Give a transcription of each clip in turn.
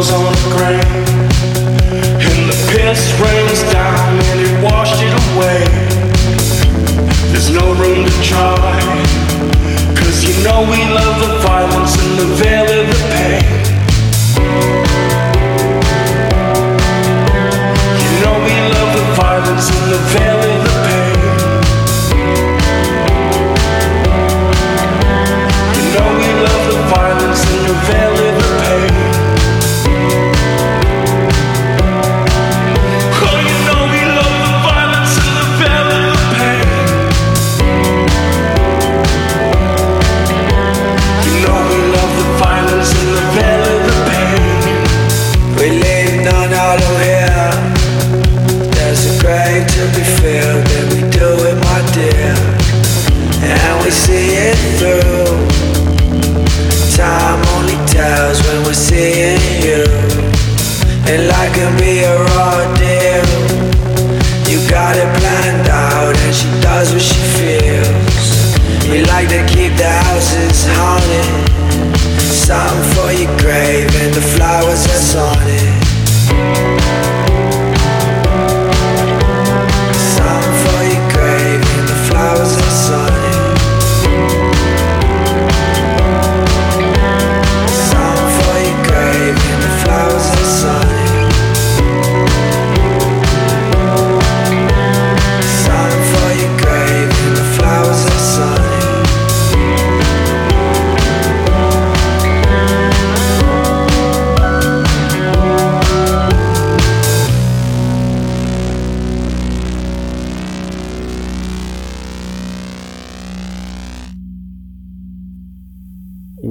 goes on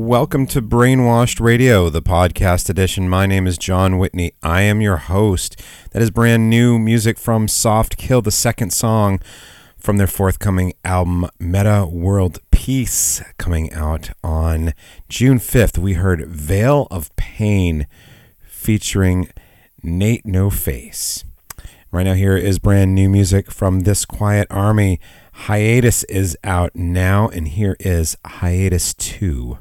Welcome to Brainwashed Radio, the podcast edition. My name is Jon Whitney. I am your host. That is brand new music from Soft Kill, the second song from their forthcoming album Metta World Peace, coming out on June 5th. We heard Veil of Pain featuring N8NOFACE. Right now, here is brand new music from thisquietarmy. Hiatus is out now, and here is Hiatus 2.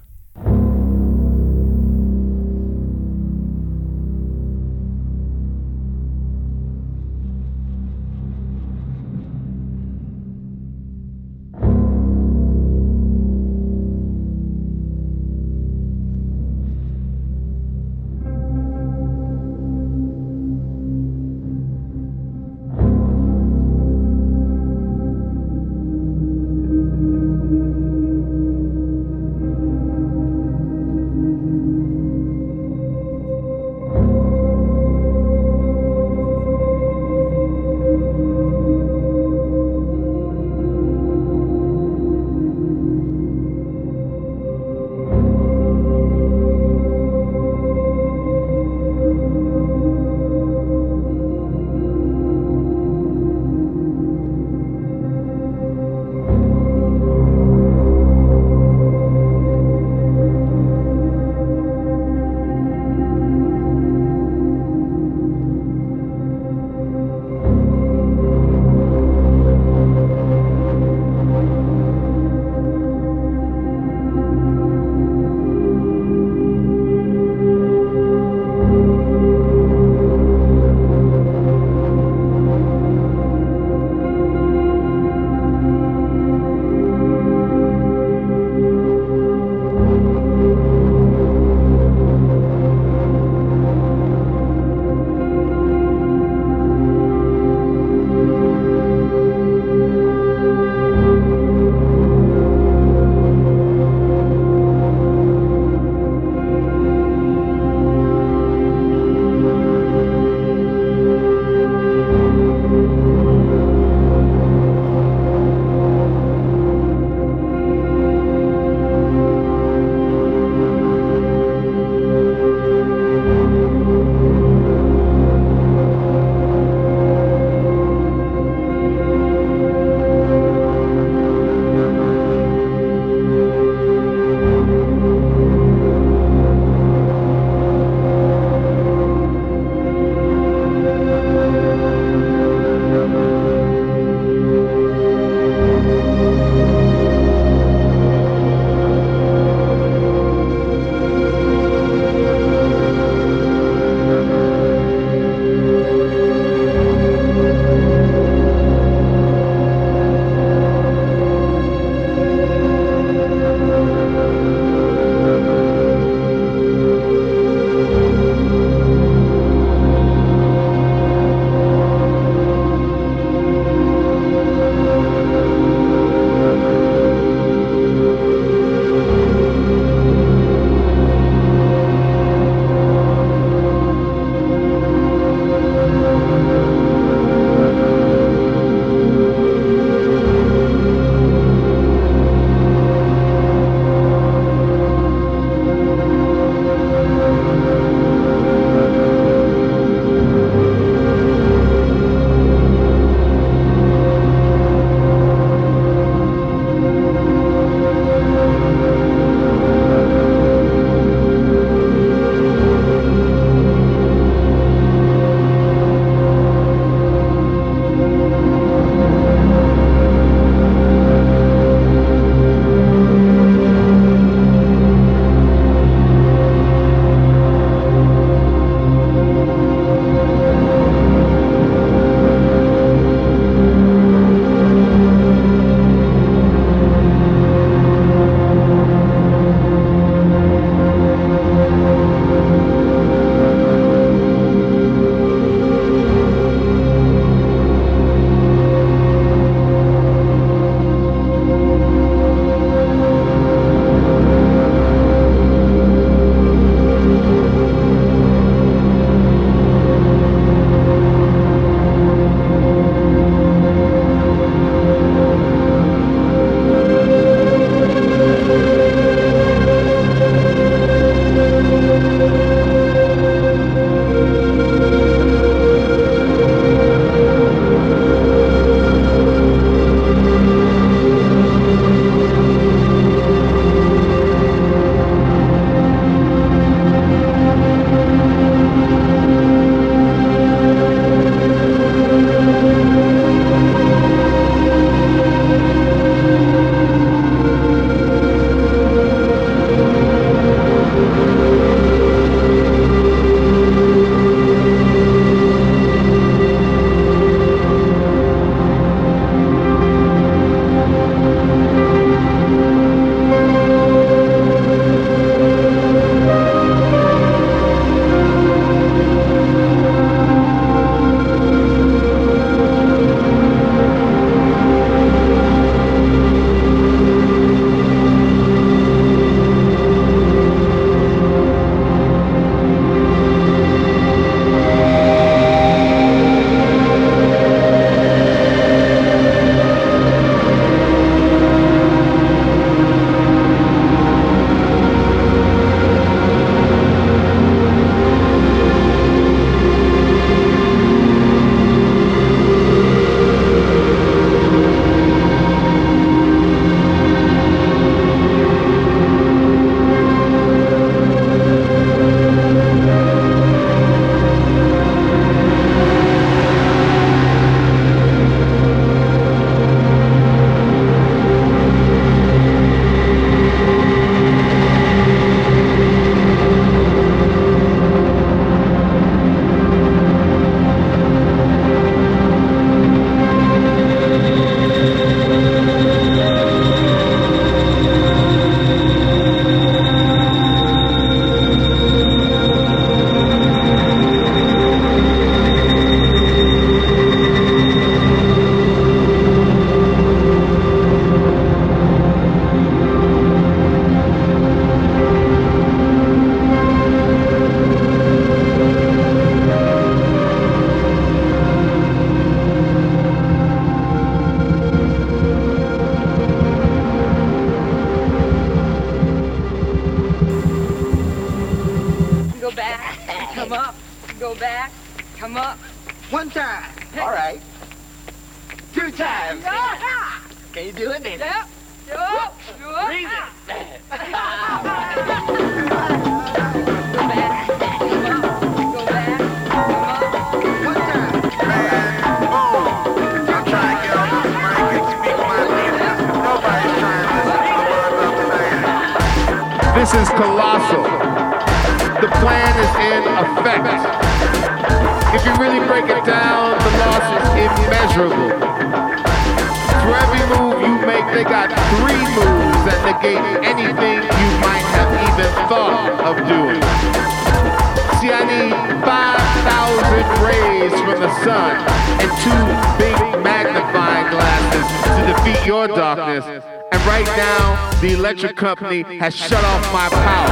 Company has shut off my power.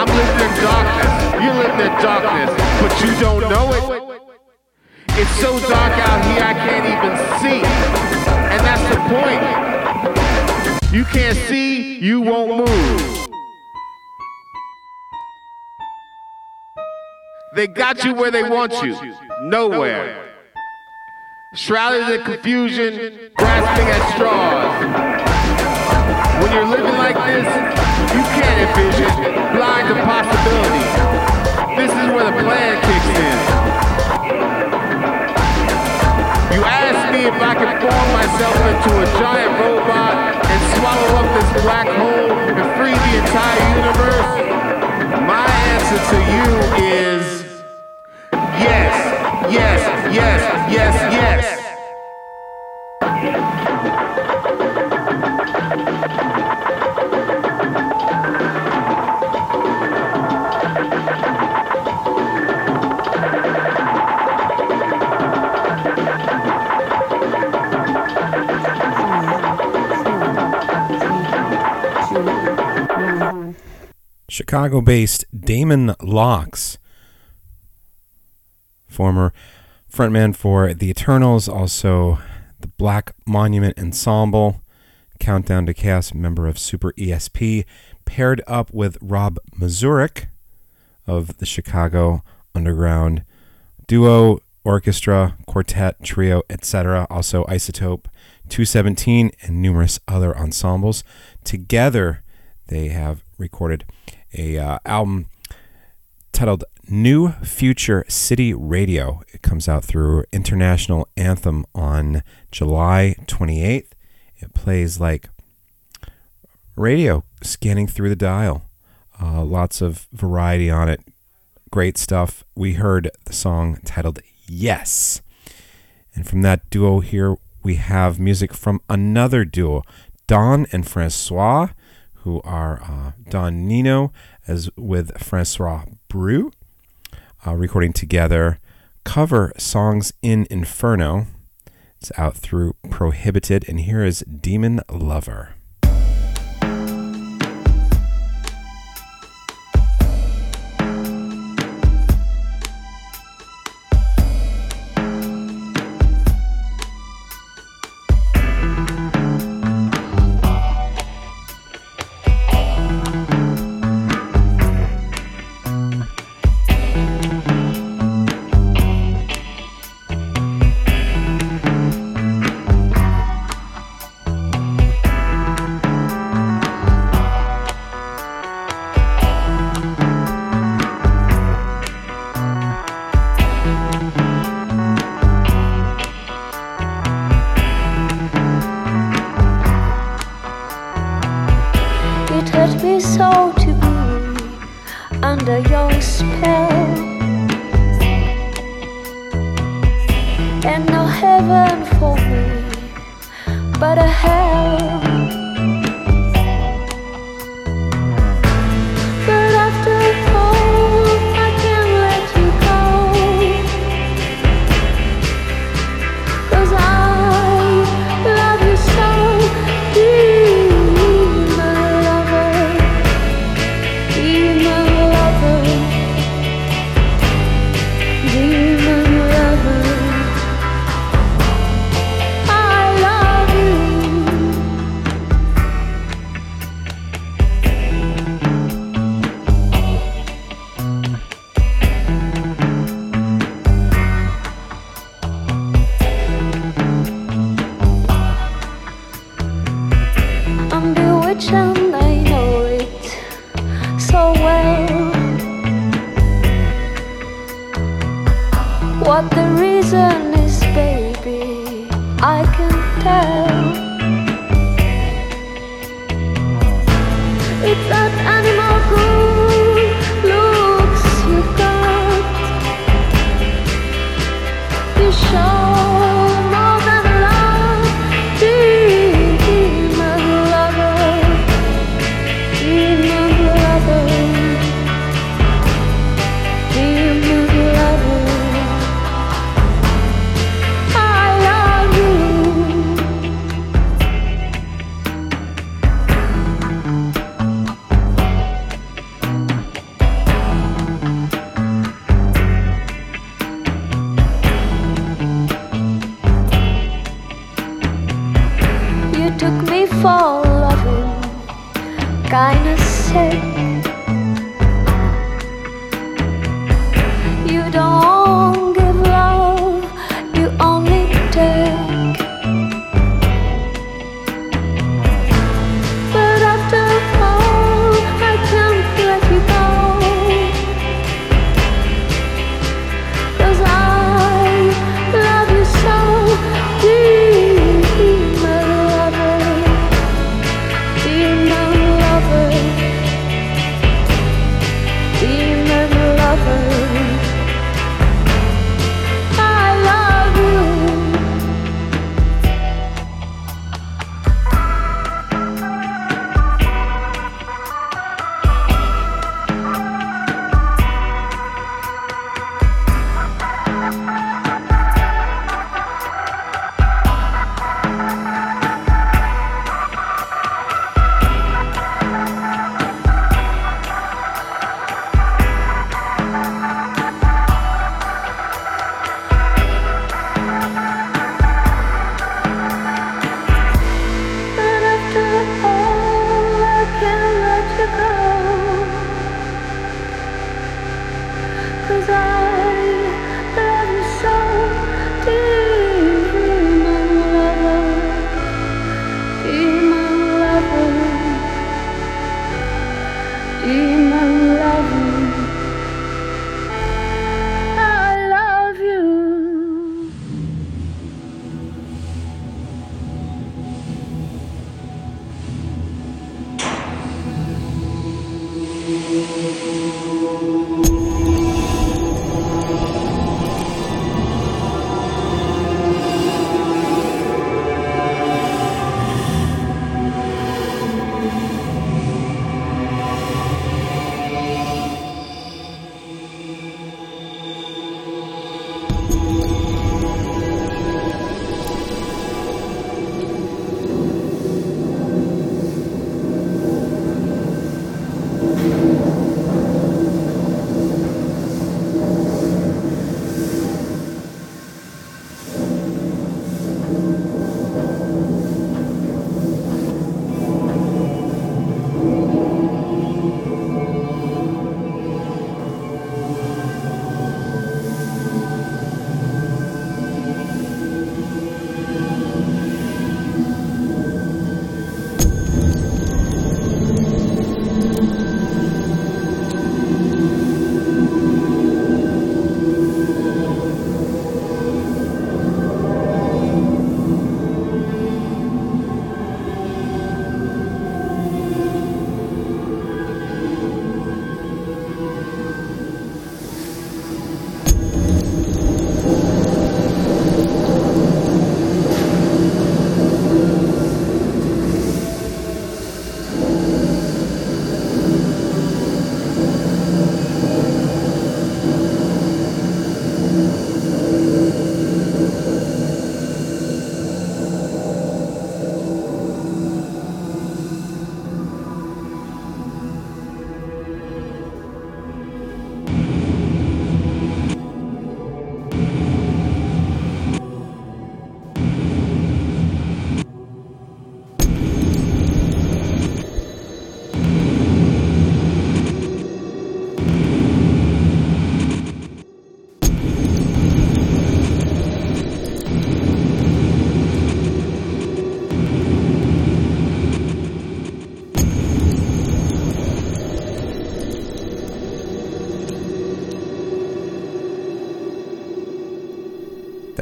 I'm living in darkness. You're living in darkness, but you don't know it. It's so dark out here I can't even see. And that's the point. You can't see, you won't move. They got you where they want you. Nowhere. Shrouded in confusion, grasping at straws. You're living like this, you can't envision, blind to possibility. This is where the plan kicks in. You ask me if I can form myself into a giant robot and swallow up this black hole and free the entire universe. My answer to you is yes, yes, yes, yes, yes. Chicago based Damon Locks, former frontman for The Eternals, also the Black Monument Ensemble, Countdown to Chaos member of Super ESP, paired up with Rob Mazurek of the Chicago Underground duo, orchestra, quartet, trio, etc. Also Isotope 217 and numerous other ensembles. Together, they have recorded a uh, album titled New Future City Radio. It comes out through International Anthem on July 28th. It plays like radio scanning through the dial. Uh, lots of variety on it. Great stuff. We heard the song titled Yes. And from that duo here, we have music from another duo, Don and Francoiz, who are uh, Don Nino as with Francoiz Breut, uh, recording together cover songs in Inferno. It's out through Prohibited, and here is Daemon Lover.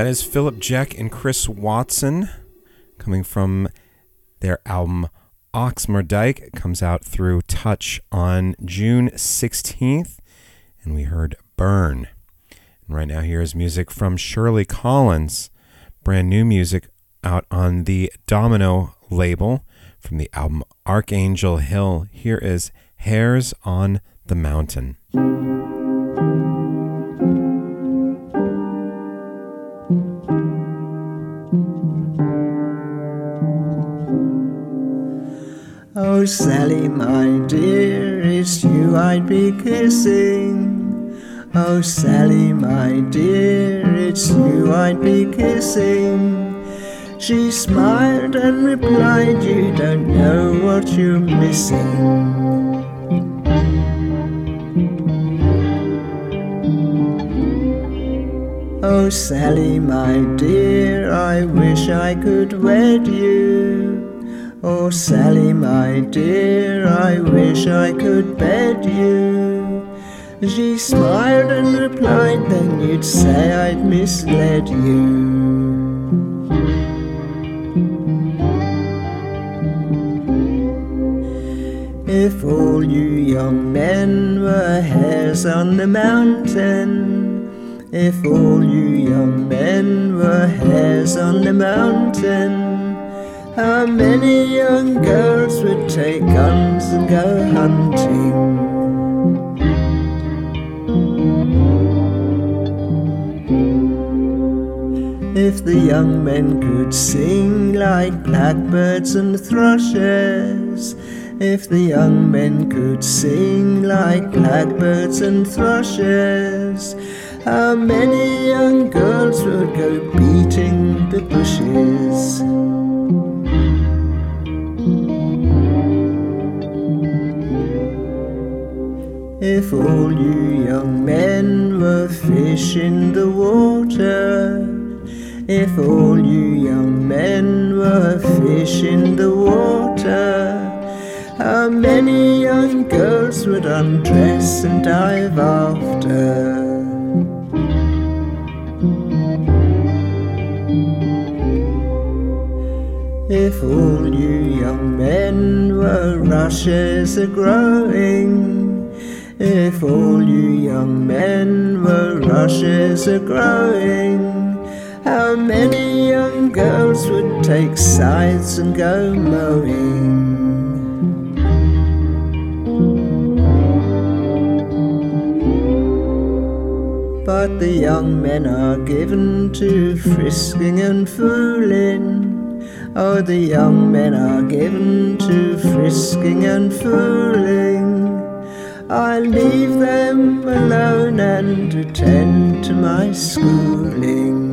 That is Philip Jeck and Chris Watson coming from their album Oxmardyke. It comes out through Touch on June 16th, and we heard Burn. And right now, here is music from Shirley Collins, brand new music out on the Domino label from the album Archangel Hill. Here is Hares on the Mountain. Oh, Sally, my dear, it's you I'd be kissing. Oh, Sally, my dear, it's you I'd be kissing. She smiled and replied, You don't know what you're missing. Oh, Sally, my dear, I wish I could wed you. Oh, Sally, my dear, I wish I could bed you. She smiled and replied, Then you'd say I'd misled you. If all you young men were hares on the mountain, if all you young men were hares on the mountain, how many young girls would take guns and go hunting? If the young men could sing like blackbirds and thrushes, if the young men could sing like blackbirds and thrushes, how many young girls would go beating the bushes? If all you young men were fish in the water, if all you young men were fish in the water, how many young girls would undress and dive after? If all you young men were rushes a growing, if all you young men were rushes a growing, how many young girls would take sides and go mowing? But the young men are given to frisking and fooling. Oh, the young men are given to frisking and fooling. I leave them alone and attend to my schooling.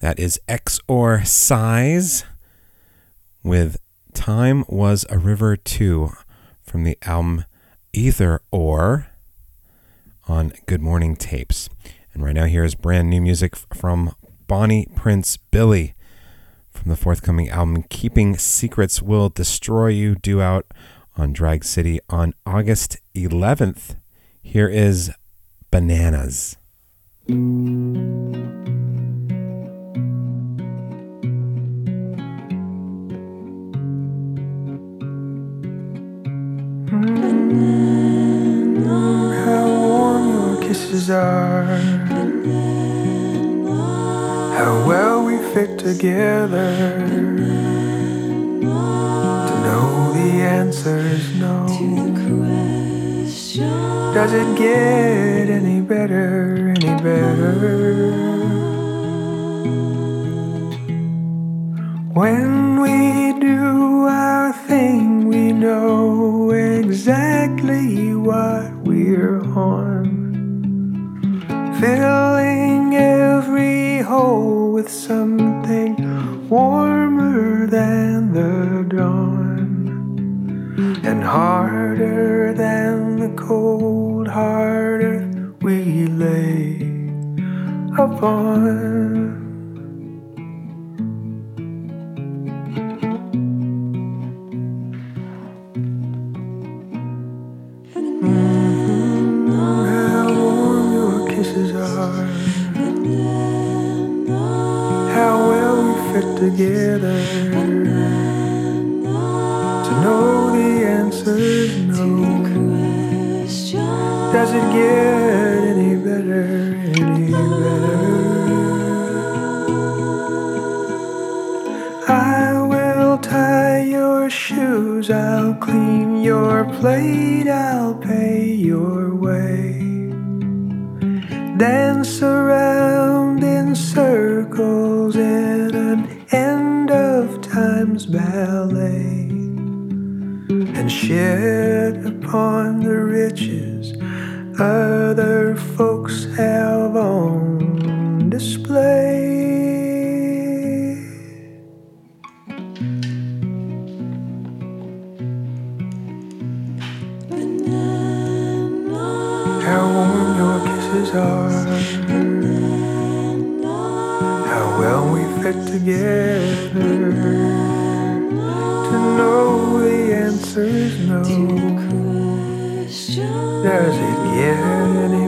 That is X or Size with Time Was a River Too from the album Aether Ore on Good Morning Tapes. And right now, here is brand new music from Bonnie Prince Billy from the forthcoming album Keeping Secrets Will Destroy You, due out on Drag City on August 11th. Here is Bananas. How warm your kisses are. How well we fit together. To know the answer's no. Does it get any better, any better? When we do Filling every hole with something warmer than the dawn. And harder than the cold hard earth we lay upon. Together. To know the answer's no. Does it get any better, any better? I will tie your shoes, I'll clean your plate, I'll pay your way. Dance around shed upon the riches other folks have on display. How warm your kisses are. How well we fit together. Answer's no. Does it get any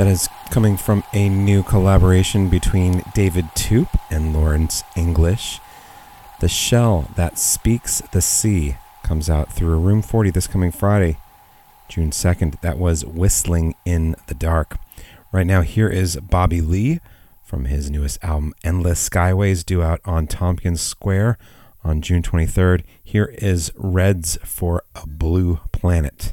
That is coming from a new collaboration between David Toop and Lawrence English. The Shell That Speaks the Sea comes out through Room 40 this coming Friday, June 2nd. That was Whistling in the Dark. Right now, here is Bobby Lee from his newest album, Endless Skyways, due out on Tompkins Square on June 23rd. Here is Reds for a Blue Planet.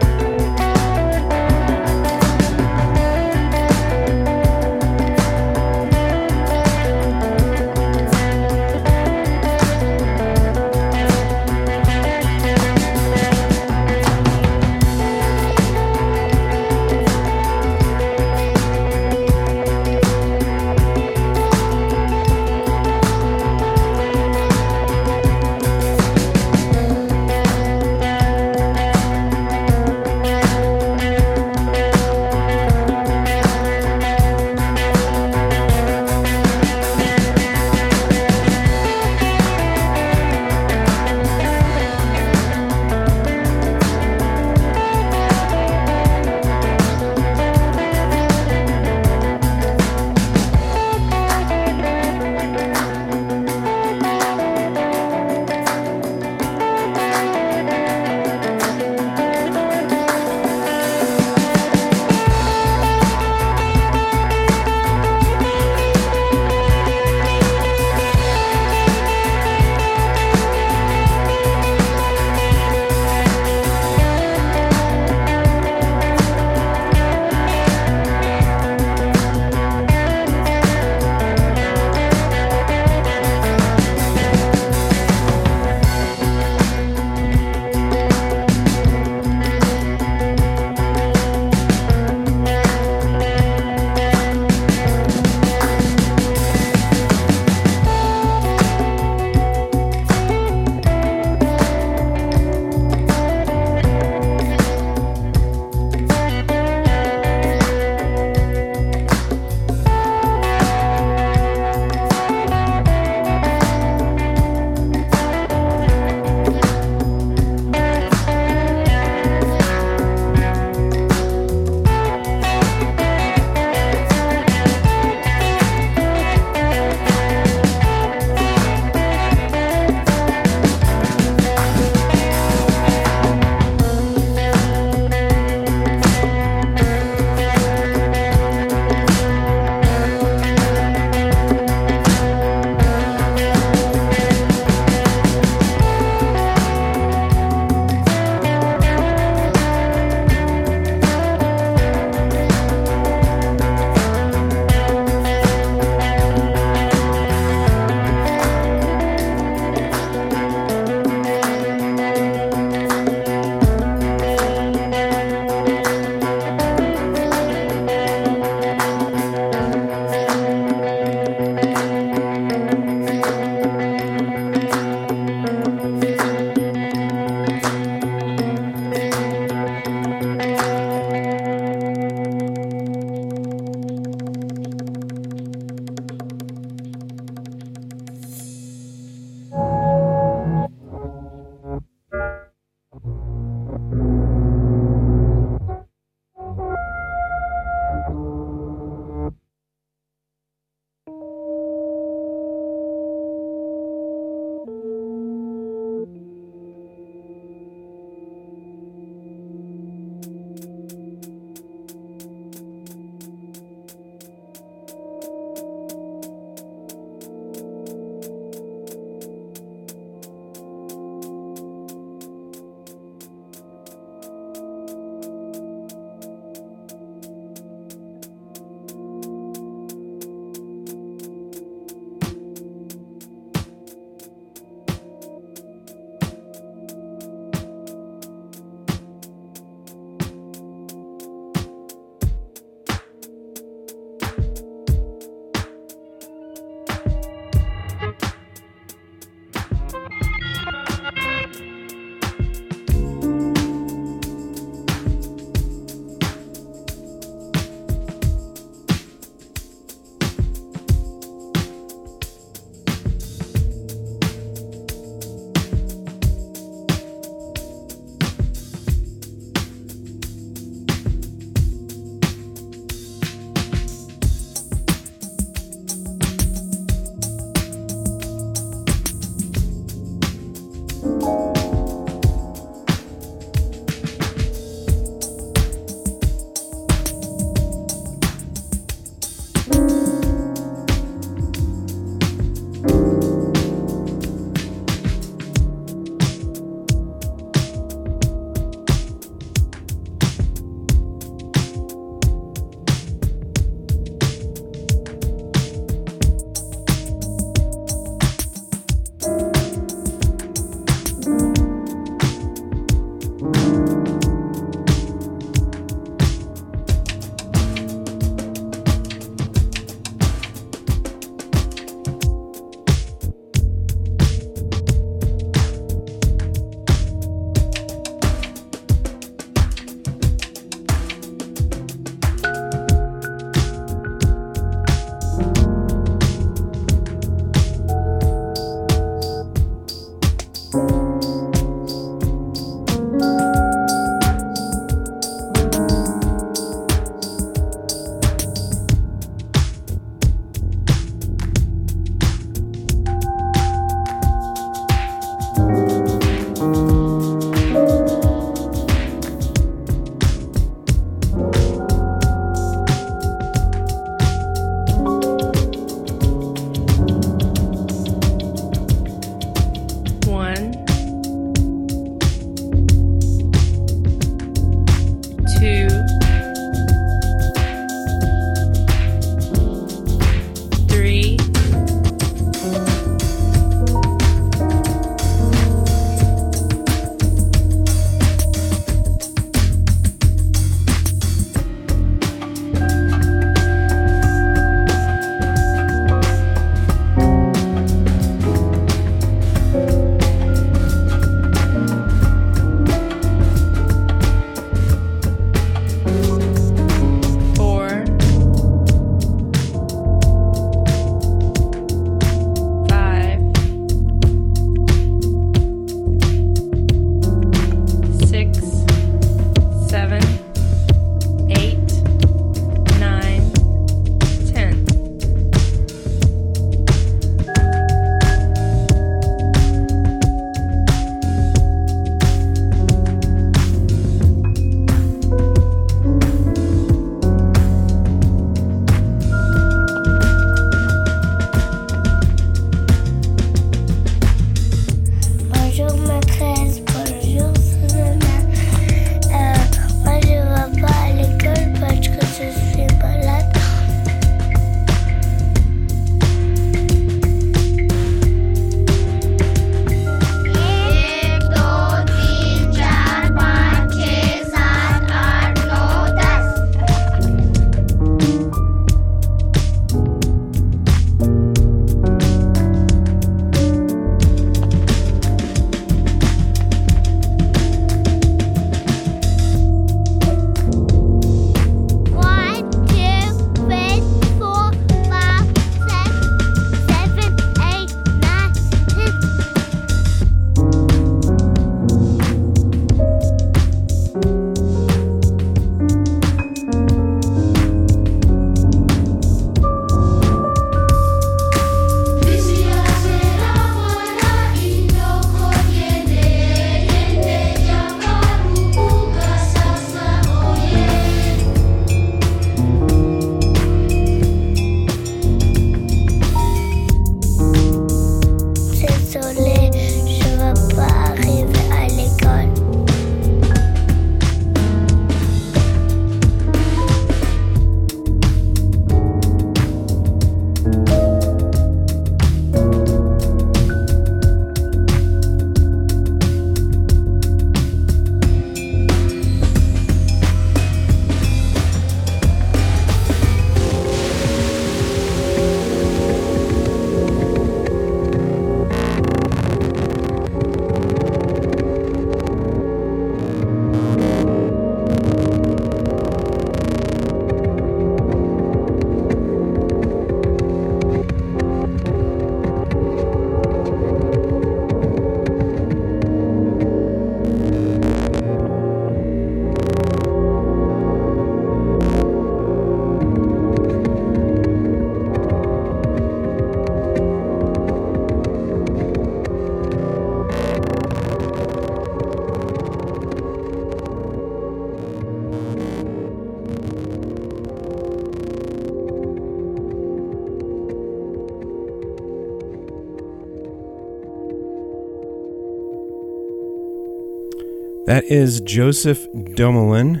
That is Jozef Dumoulin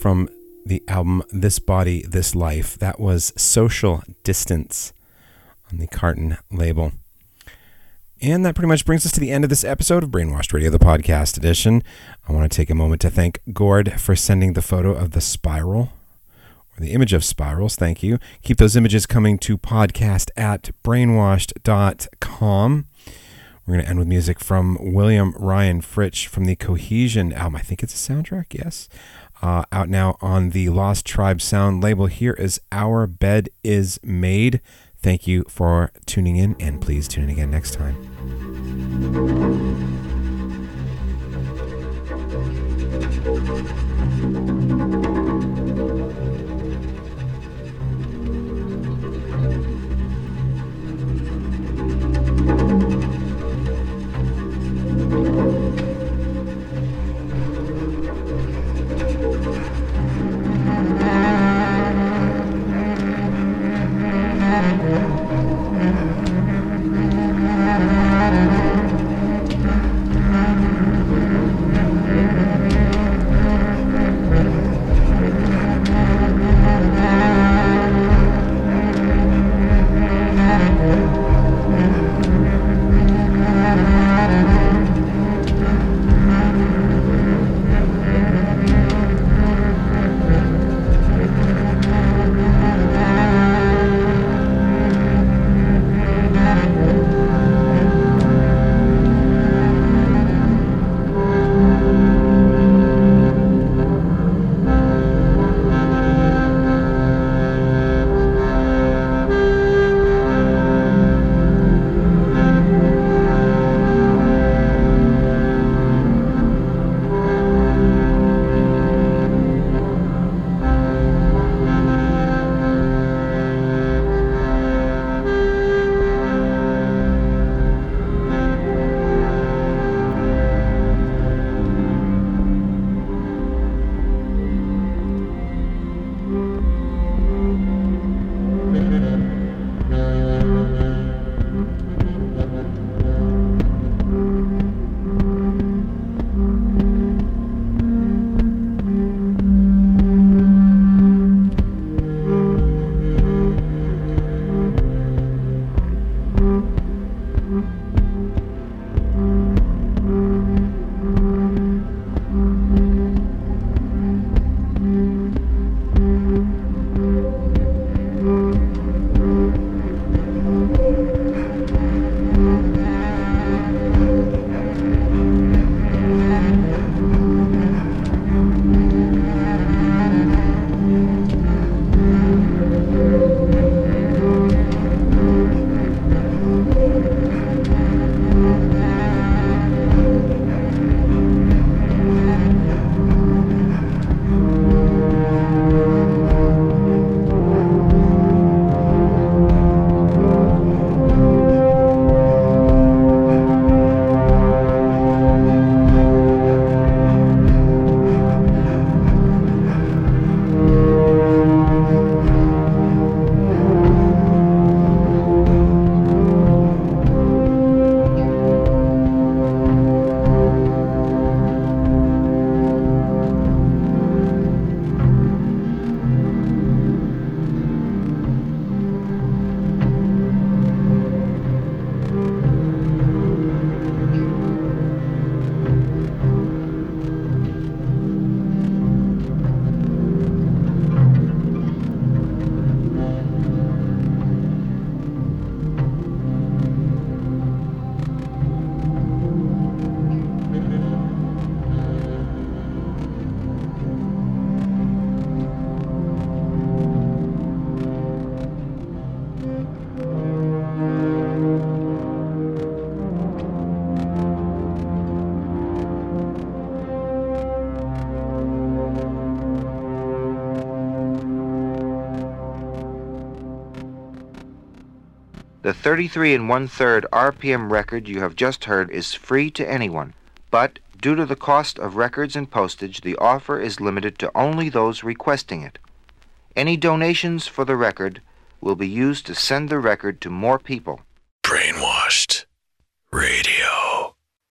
from the album This Body, This Life. That was Social Disdance on the Carton label. And that pretty much brings us to the end of this episode of Brainwashed Radio, the podcast edition. I want to take a moment to thank Gord for sending the photo of the spiral or the image of spirals. Thank you. Keep those images coming to podcast at brainwashed.com. We're going to end with music from William Ryan Fritch from the Cohesion album. I think it's a soundtrack, yes. Uh, out now on the Lost Tribe Sound label. Here is Our Bed Is Made. Thank you for tuning in, and please tune in again next time. 33 and one third RPM record you have just heard is free to anyone, but due to the cost of records and postage, the offer is limited to only those requesting it. Any donations for the record will be used to send the record to more people. Brainwashed. Radio.